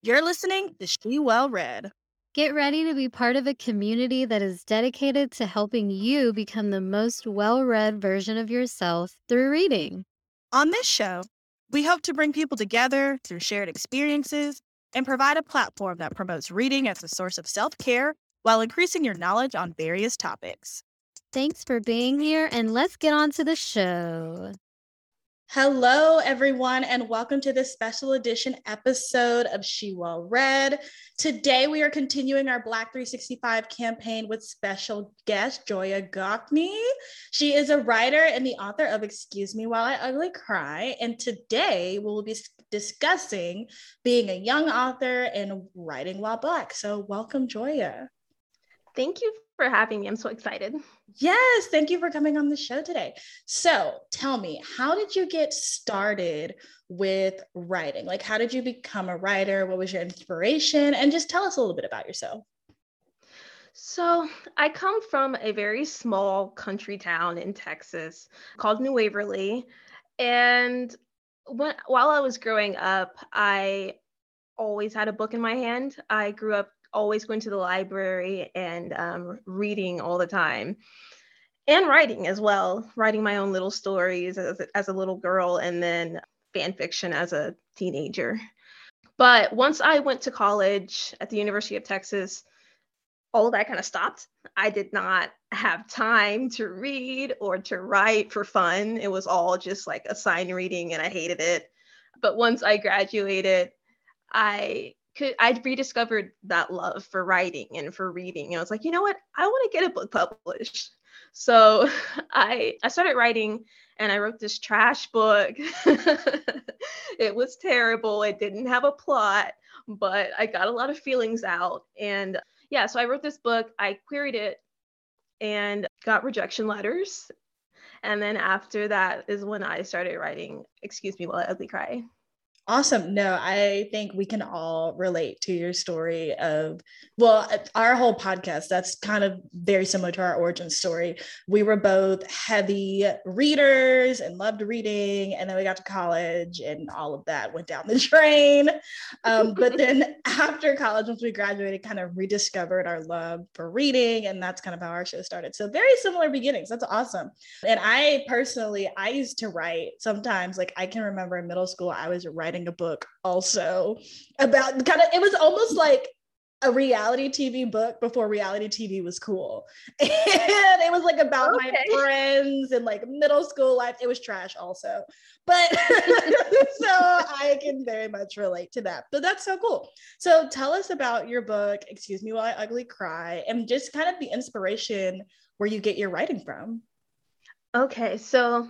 You're listening to She Well Read. Get ready to be part of a community that is dedicated to helping you become the most well read version of yourself through reading. On this show, we hope to bring people together through shared experiences and provide a platform that promotes reading as a source of self care while increasing your knowledge on various topics. Thanks for being here, and let's get on to the show. Hello, everyone, and welcome to this special edition episode of She Well Read. Today, we are continuing our Black 365 campaign with special guest Joya Goffney. She is a writer and the author of Excuse Me While I Ugly Cry. And today, we'll be discussing being a young author and writing while Black. So, welcome, Joya. Thank you for having me. I'm so excited. Yes, thank you for coming on the show today. So, tell me, how did you get started with writing? Like, how did you become a writer? What was your inspiration? And just tell us a little bit about yourself. So, I come from a very small country town in Texas called New Waverly. And when, while I was growing up, I always had a book in my hand. I grew up always going to the library and um, reading all the time and writing as well, writing my own little stories as, as a little girl and then fan fiction as a teenager. But once I went to college at the University of Texas, all that kind of stopped. I did not have time to read or to write for fun. It was all just like assigned reading and I hated it. But once I graduated, I could I rediscovered that love for writing and for reading. And I was like, you know what? I want to get a book published. So I I started writing and I wrote this trash book. it was terrible. It didn't have a plot, but I got a lot of feelings out. And yeah, so I wrote this book, I queried it and got rejection letters. And then after that is when I started writing Excuse Me While I Ugly Cry. Awesome. No, I think we can all relate to your story of, well, our whole podcast, that's kind of very similar to our origin story. We were both heavy readers and loved reading. And then we got to college and all of that went down the drain. Um, but then after college, once we graduated, kind of rediscovered our love for reading. And that's kind of how our show started. So very similar beginnings. That's awesome. And I personally, I used to write sometimes, like I can remember in middle school, I was writing writing a book also about kind of it was almost like a reality TV book before reality TV was cool. And it was like about okay. my friends and like middle school life. It was trash also. But so I can very much relate to that. But that's so cool. So tell us about your book, Excuse Me While I Ugly Cry, and just kind of the inspiration where you get your writing from. Okay. So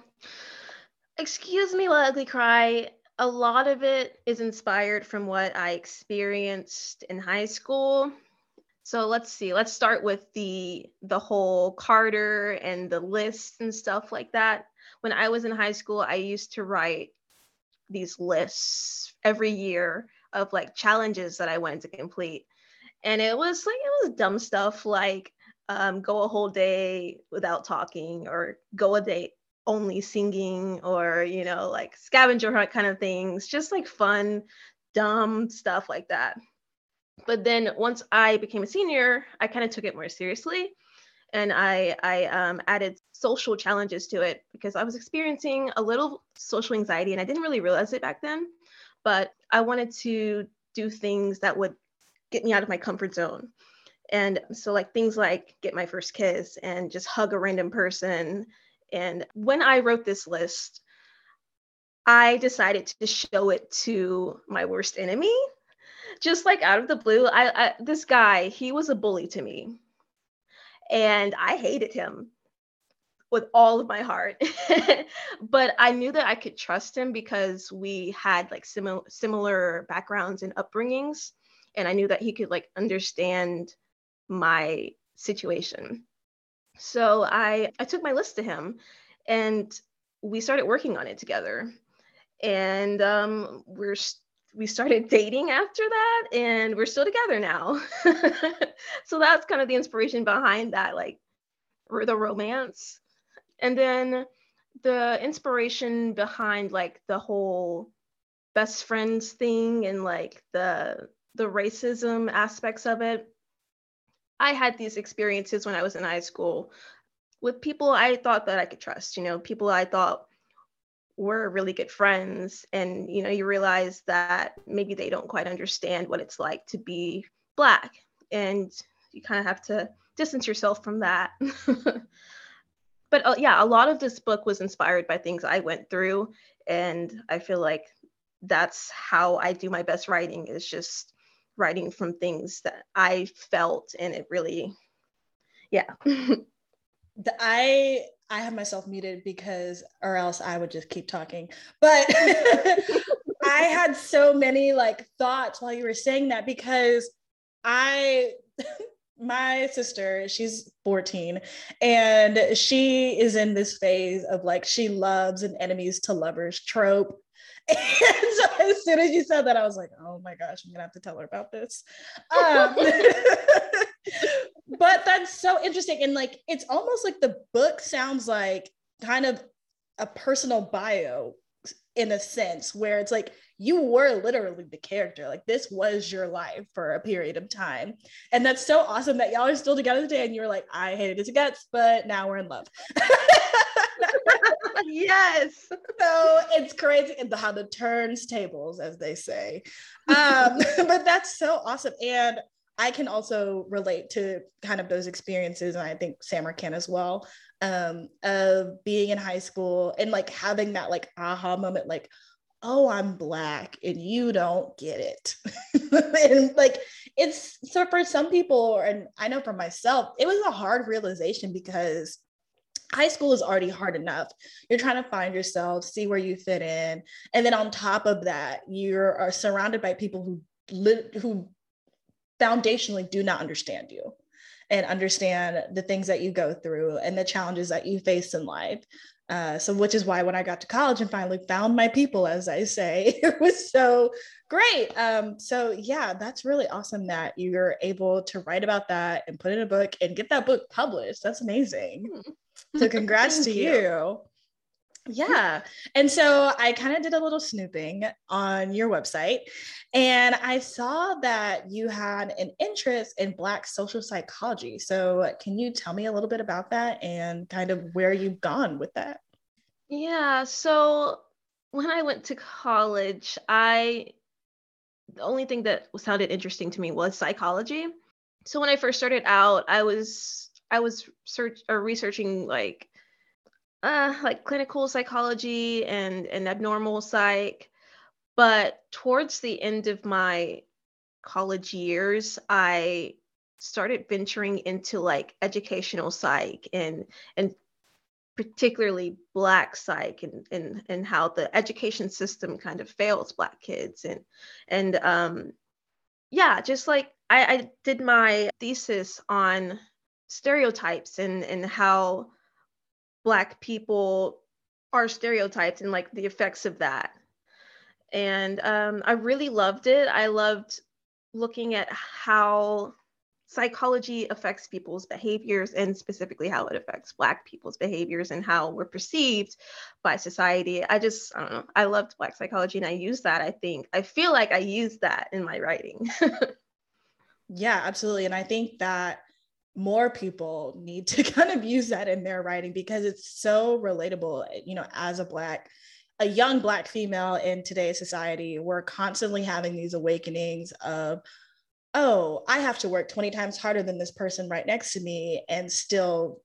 Excuse Me While I Ugly Cry a lot of it is inspired from what I experienced in high school. So let's see. Let's start with the the whole Carter and the lists and stuff like that. When I was in high school, I used to write these lists every year of like challenges that I wanted to complete. And it was like it was dumb stuff like um, go a whole day without talking or go a day only singing or you know like scavenger hunt kind of things just like fun dumb stuff like that. But then once i became a senior i kind of took it more seriously and i i um, added social challenges to it because i was experiencing a little social anxiety and i didn't really realize it back then but i wanted to do things that would get me out of my comfort zone. And so like things like get my first kiss and just hug a random person and when I wrote this list, I decided to show it to my worst enemy. Just like out of the blue, I, I this guy, he was a bully to me. And I hated him with all of my heart. but I knew that I could trust him because we had like similar similar backgrounds and upbringings and I knew that he could like understand my situation. So I I took my list to him, and we started working on it together, and um, we're we started dating after that, and we're still together now. so that's kind of the inspiration behind that, like the romance, and then the inspiration behind like the whole best friends thing and like the the racism aspects of it. I had these experiences when I was in high school with people I thought that I could trust, you know, people I thought were really good friends. And, you know, you realize that maybe they don't quite understand what it's like to be Black. And you kind of have to distance yourself from that. but uh, yeah, a lot of this book was inspired by things I went through. And I feel like that's how I do my best writing is just writing from things that I felt and it really, yeah. I I have myself muted because or else I would just keep talking. But I had so many like thoughts while you were saying that because I my sister, she's 14, and she is in this phase of like she loves an enemies to lovers trope. And so as soon as you said that, I was like, oh my gosh, I'm gonna have to tell her about this. Um, but that's so interesting. And like it's almost like the book sounds like kind of a personal bio in a sense where it's like you were literally the character. Like this was your life for a period of time. And that's so awesome that y'all are still together today and you're like, I hated it to guts, but now we're in love. yes. So it's crazy and how the turns tables, as they say. Um, but that's so awesome. And I can also relate to kind of those experiences, and I think Sammer can as well, um, of being in high school and like having that like aha moment, like, oh, I'm black and you don't get it. and like it's so for some people, and I know for myself, it was a hard realization because high school is already hard enough. You're trying to find yourself, see where you fit in. And then on top of that, you are surrounded by people who who foundationally do not understand you and understand the things that you go through and the challenges that you face in life. Uh, so, which is why when I got to college and finally found my people, as I say, it was so great. Um, so, yeah, that's really awesome that you're able to write about that and put in a book and get that book published. That's amazing. So, congrats to you. you. Yeah. And so I kind of did a little snooping on your website and I saw that you had an interest in Black social psychology. So can you tell me a little bit about that and kind of where you've gone with that? Yeah. So when I went to college, I, the only thing that sounded interesting to me was psychology. So when I first started out, I was, I was search or researching like uh, like clinical psychology and, and abnormal psych. But towards the end of my college years, I started venturing into like educational psych and and particularly black psych and, and and how the education system kind of fails black kids and and um yeah just like I, I did my thesis on stereotypes and and how black people are stereotyped and like the effects of that. And um, i really loved it. I loved looking at how psychology affects people's behaviors and specifically how it affects black people's behaviors and how we're perceived by society. I just i don't know i loved black psychology and i use that i think. I feel like i use that in my writing. Yeah absolutely. And i think that more people need to kind of use that in their writing because it's so relatable you know as a black a young black female in today's society we're constantly having these awakenings of oh i have to work 20 times harder than this person right next to me and still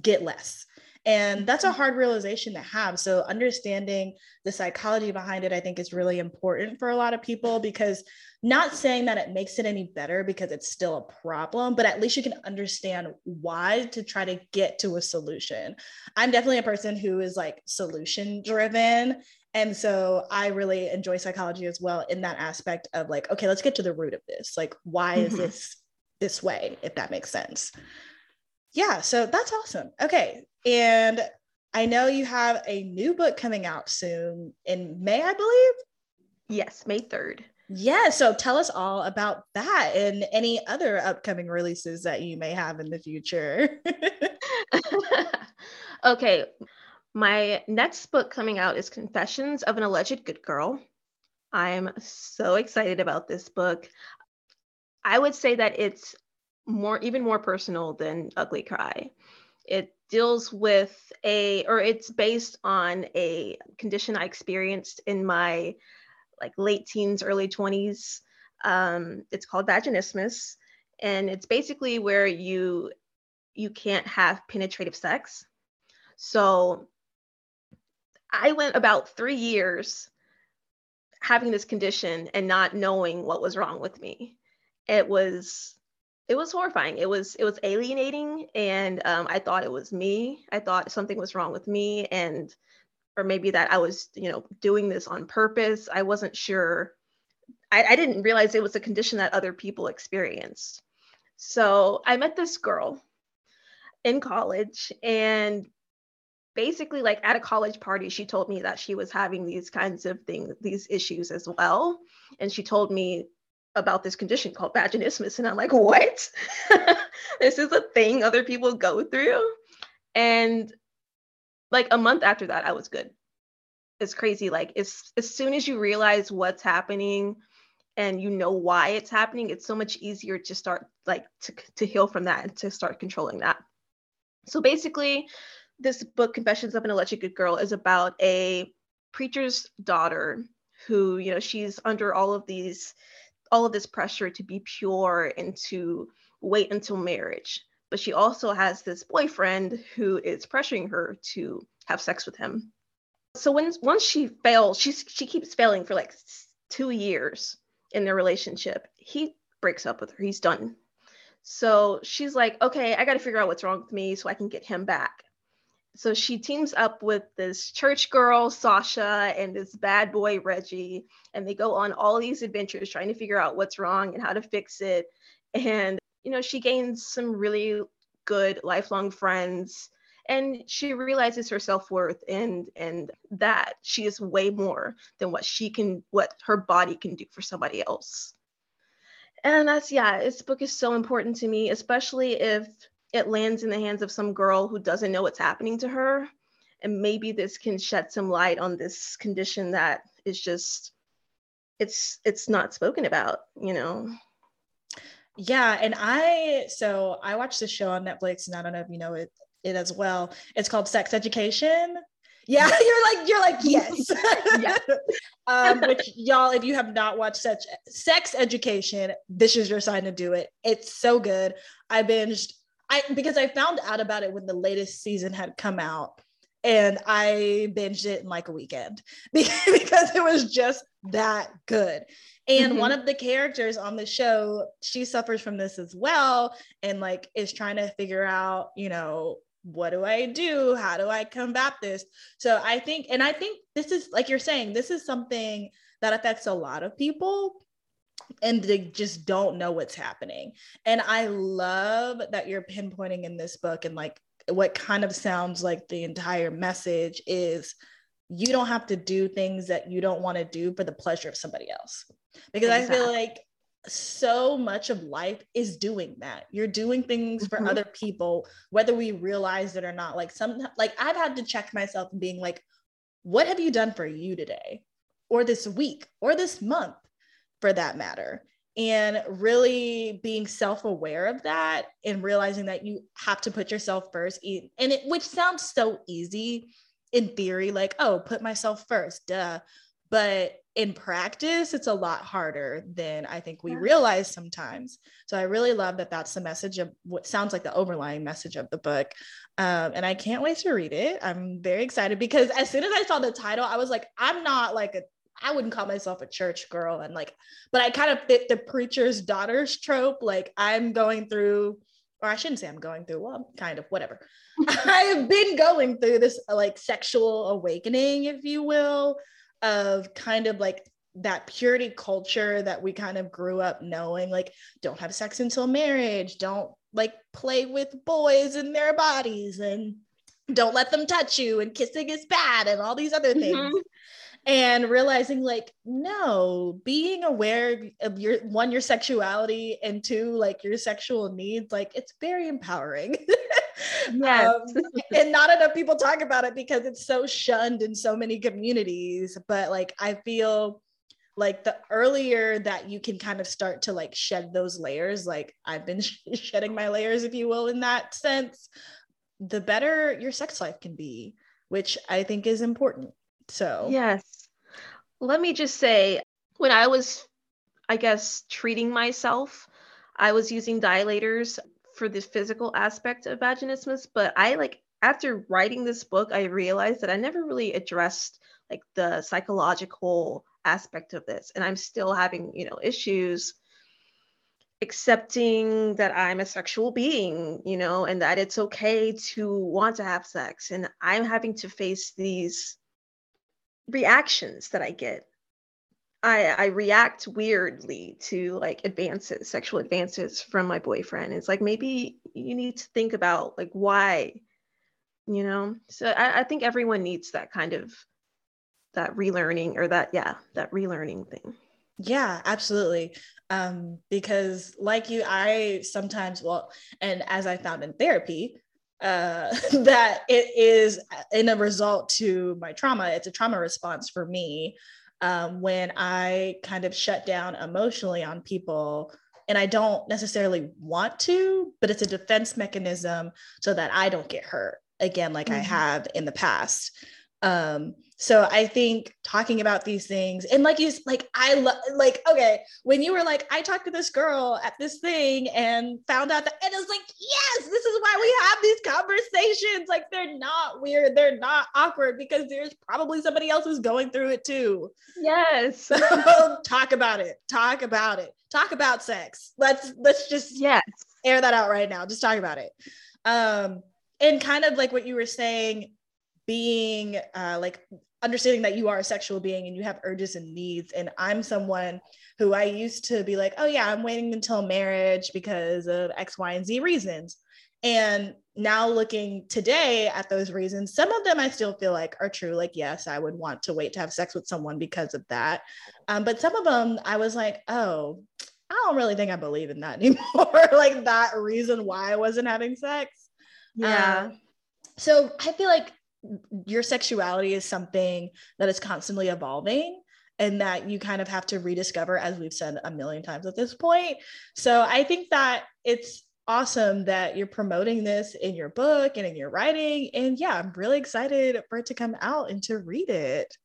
get less and that's a mm-hmm. hard realization to have. So, understanding the psychology behind it, I think, is really important for a lot of people because not saying that it makes it any better because it's still a problem, but at least you can understand why to try to get to a solution. I'm definitely a person who is like solution driven. And so I really enjoy psychology as well in that aspect of like, okay, let's get to the root of this. Like, why mm-hmm. is this this way, if that makes sense? Yeah, so that's awesome. Okay. And I know you have a new book coming out soon in May, I believe. Yes, May 3rd. Yeah, so tell us all about that and any other upcoming releases that you may have in the future. okay, my next book coming out is Confessions of an Alleged Good Girl. I'm so excited about this book. I would say that it's more even more personal than Ugly Cry. It deals with a or it's based on a condition I experienced in my like late teens, early 20s. Um, it's called vaginismus, and it's basically where you you can't have penetrative sex. So I went about three years having this condition and not knowing what was wrong with me. It was it was horrifying. It was it was alienating, and um, I thought it was me. I thought something was wrong with me, and or maybe that I was you know doing this on purpose. I wasn't sure. I, I didn't realize it was a condition that other people experienced. So I met this girl in college, and basically like at a college party she told me that she was having these kinds of things these issues as well and she told me about this condition called vaginismus and i'm like what? This is a thing other people go through. And like a month after that i was good. It's crazy like as, as soon as you realize what's happening and you know why it's happening it's so much easier to start like to, to heal from that and to start controlling that. So basically this book, Confessions of an Electric Girl, is about a preacher's daughter who, you know, she's under all of these, all of this pressure to be pure and to wait until marriage. But she also has this boyfriend who is pressuring her to have sex with him. So when once she fails, she's she keeps failing for like two years in their relationship. He breaks up with her. He's done. So she's like, okay, I got to figure out what's wrong with me so I can get him back so she teams up with this church girl sasha and this bad boy reggie and they go on all these adventures trying to figure out what's wrong and how to fix it. And you know she gains some really good lifelong friends and she realizes her self-worth and and that she is way more than what she can what her body can do for somebody else. And that's yeah this book is so important to me especially if it lands in the hands of some girl who doesn't know what's happening to her. And maybe this can shed some light on this condition that is just it's it's not spoken about, you know. Yeah, and I so I watched this show on Netflix, and I don't know if you know it it as well. It's called Sex Education. Yeah, you're like you're like yes. yeah. um, which y'all, if you have not watched such sex education, this is your sign to do it. It's so good. I binged I because I found out about it when the latest season had come out and I binged it in like a weekend because it was just that good. And mm-hmm. one of the characters on the show, she suffers from this as well and like is trying to figure out, you know, what do I do? How do I combat this? So I think, and I think this is like you're saying, this is something that affects a lot of people and they just don't know what's happening. And I love that you're pinpointing in this book and like what kind of sounds like the entire message is you don't have to do things that you don't want to do for the pleasure of somebody else. Because exactly. I feel like so much of life is doing that. You're doing things for mm-hmm. other people, whether we realize it or not. Like some like I've had to check myself and being like, what have you done for you today? Or this week or this month? For that matter. And really being self-aware of that and realizing that you have to put yourself first and it which sounds so easy in theory like oh put myself first duh. But in practice it's a lot harder than i think we realize sometimes. So i really love that that's the message of what sounds like the overlying message of the book. Um, and i can't wait to read it. I'm very excited because as soon as i saw the title i was like i'm not like a I wouldn't call myself a church girl and like, but I kind of fit the preacher's daughters trope. Like I'm going through, or I shouldn't say I'm going through, well, kind of, whatever. I've been going through this like sexual awakening, if you will, of kind of like that purity culture that we kind of grew up knowing, like, don't have sex until marriage, don't like play with boys and their bodies, and don't let them touch you, and kissing is bad, and all these other things. Mm-hmm and realizing like no being aware of your one your sexuality and two like your sexual needs like it's very empowering. Yes. Um, and not enough people talk about it because it's so shunned in so many communities but like i feel like the earlier that you can kind of start to like shed those layers like i've been shedding my layers if you will in that sense the better your sex life can be which i think is important. So yes let me just say when i was i guess treating myself i was using dilators for the physical aspect of vaginismus but i like after writing this book i realized that i never really addressed like the psychological aspect of this and i'm still having you know issues accepting that i'm a sexual being you know and that it's okay to want to have sex and i'm having to face these reactions that i get. I i react weirdly to like advances sexual advances from my boyfriend. It's like maybe you need to think about like why you know? So I, I think everyone needs that kind of that relearning or that yeah that relearning thing. Yeah absolutely. Um because like you i sometimes well and as i found in therapy uh that it is in a result to my trauma it's a trauma response for me um when i kind of shut down emotionally on people and I don't necessarily want to, but it's a defense mechanism so that I don't get hurt again, like mm-hmm. I have in the past. Um, so I think talking about these things and like you like I love like okay when you were like I talked to this girl at this thing and found out that and it was like yes this is why we have these conversations. Like they're not weird they're not awkward because there's probably somebody else who's going through it too. Yes. Talk about it talk about it talk about sex. Let's let's just yes. air that out right now just talk about it. Um and kind of like what you were saying being uh, like understanding that you are a sexual being and you have urges and needs. And I'm someone who I used to be like, oh, yeah, I'm waiting until marriage because of X, Y, and Z reasons. And now looking today at those reasons, some of them I still feel like are true. Like, yes, I would want to wait to have sex with someone because of that. Um, but some of them I was like, oh, I don't really think I believe in that anymore. like that reason why I wasn't having sex. Yeah. Um, so I feel like your sexuality is something that is constantly evolving and that you kind of have to rediscover as we've said a million times at this point. So i think that it's awesome that you're promoting this in your book and in your writing. And yeah i'm really excited for it to come out and to read it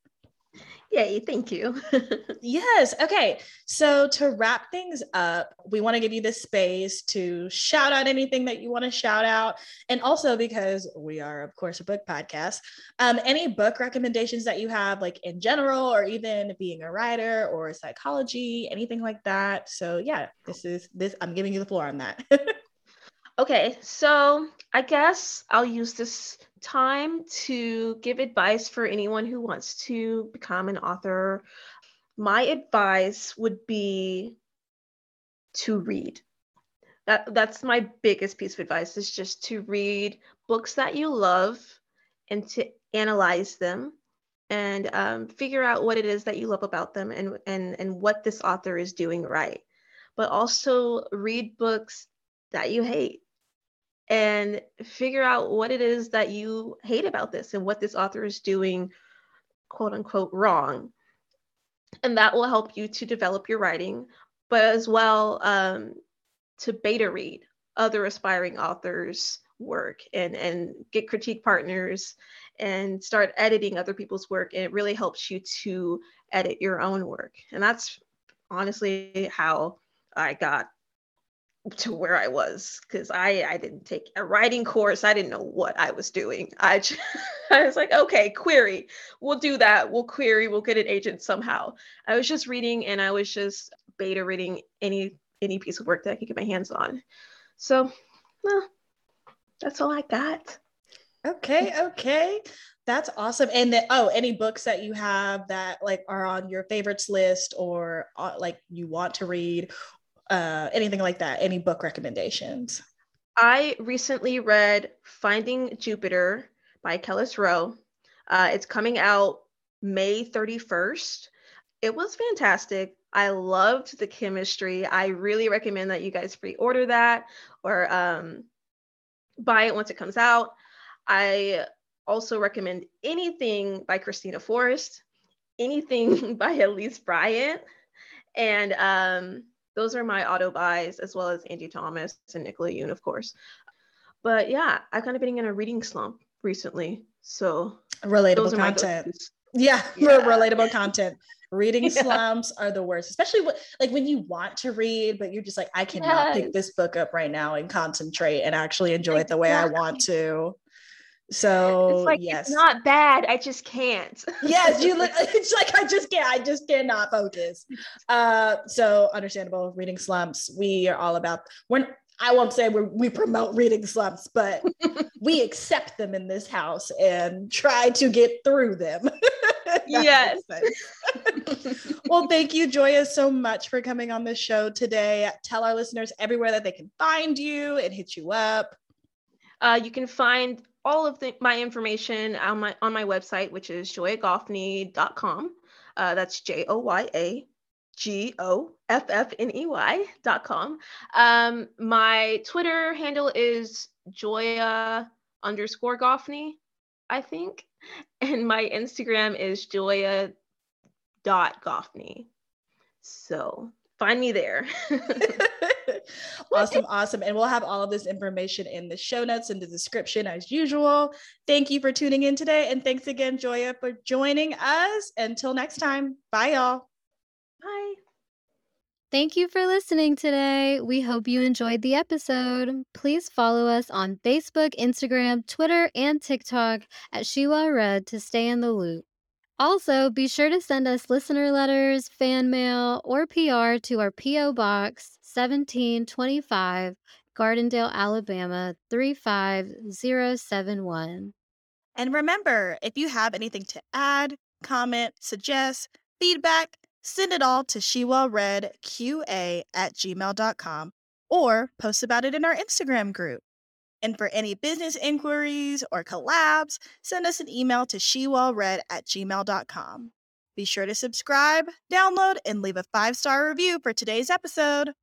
Yay, thank you. yes. Okay. So to wrap things up, we want to give you the space to shout out anything that you want to shout out. And also because we are, of course, a book podcast, um, any book recommendations that you have, like in general, or even being a writer or psychology, anything like that. So yeah, this is this, I'm giving you the floor on that. okay. So I guess I'll use this time to give advice for anyone who wants to become an author. My advice would be to read. That, that's my biggest piece of advice is just to read books that you love and to analyze them and um, figure out what it is that you love about them and, and, and what this author is doing right. But also read books that you hate and figure out what it is that you hate about this and what this author is doing, quote unquote, wrong. And that will help you to develop your writing, but as well um, to beta read other aspiring authors' work and, and get critique partners and start editing other people's work. And it really helps you to edit your own work. And that's honestly how I got to where I was because I I didn't take a writing course. I didn't know what I was doing. I just, I was like, okay, query. We'll do that. We'll query. We'll get an agent somehow. I was just reading and I was just beta reading any any piece of work that I could get my hands on. So, well, that's all I got. Okay, okay. That's awesome. And then, oh, any books that you have that like are on your favorites list or uh, like you want to read uh, anything like that? Any book recommendations? I recently read Finding Jupiter by Kelis Rowe. Uh, it's coming out May 31st. It was fantastic. I loved the chemistry. I really recommend that you guys pre order that or um, buy it once it comes out. I also recommend anything by Kristina Forest anything by Elise Bryant. And um, those are my auto buys, as well as Angie Thomas and Nicola Yoon, of course. But yeah, I've kind of been in a reading slump recently. So relatable content. Yeah, yeah. relatable content. Reading yeah. slumps are the worst, especially what, like when you want to read, but you're just like, I cannot yes. pick this book up right now and concentrate and actually enjoy exactly. it the way I want to. So it's like yes. it's not bad. I just can't. yes, you look it's like I just can't, I just cannot focus. Uh so understandable reading slumps. We are all about when I won't say we we promote reading slumps, but we accept them in this house and try to get through them. yes. well, thank you, Joya, so much for coming on this show today. Tell our listeners everywhere that they can find you and hit you up. Uh, you can find all of the, my information on my on my website, which is joyagoffney.com. Uh, that's J O Y A G O F F N E Y dot com. Um, my Twitter handle is Joya underscore Goffney, I think. And my Instagram is Joya dot Goffney. So find me there. awesome, awesome. And we'll have all of this information in the show notes in the description as usual. Thank you for tuning in today. And thanks again, Joya, for joining us. Until next time, bye, y'all. Bye. Thank you for listening today. We hope you enjoyed the episode. Please follow us on Facebook, Instagram, Twitter, and TikTok at She Red to stay in the loop. Also, be sure to send us listener letters, fan mail, or PR to our P.O. Box 1725, Gardendale, Alabama 35071. And remember, if you have anything to add, comment, suggest, feedback, send it all to shewellreadqa at gmail.com or post about it in our Instagram group. And for any business inquiries or collabs, send us an email to shewellread at gmail.com. Be sure to subscribe, download, and leave a five star review for today's episode.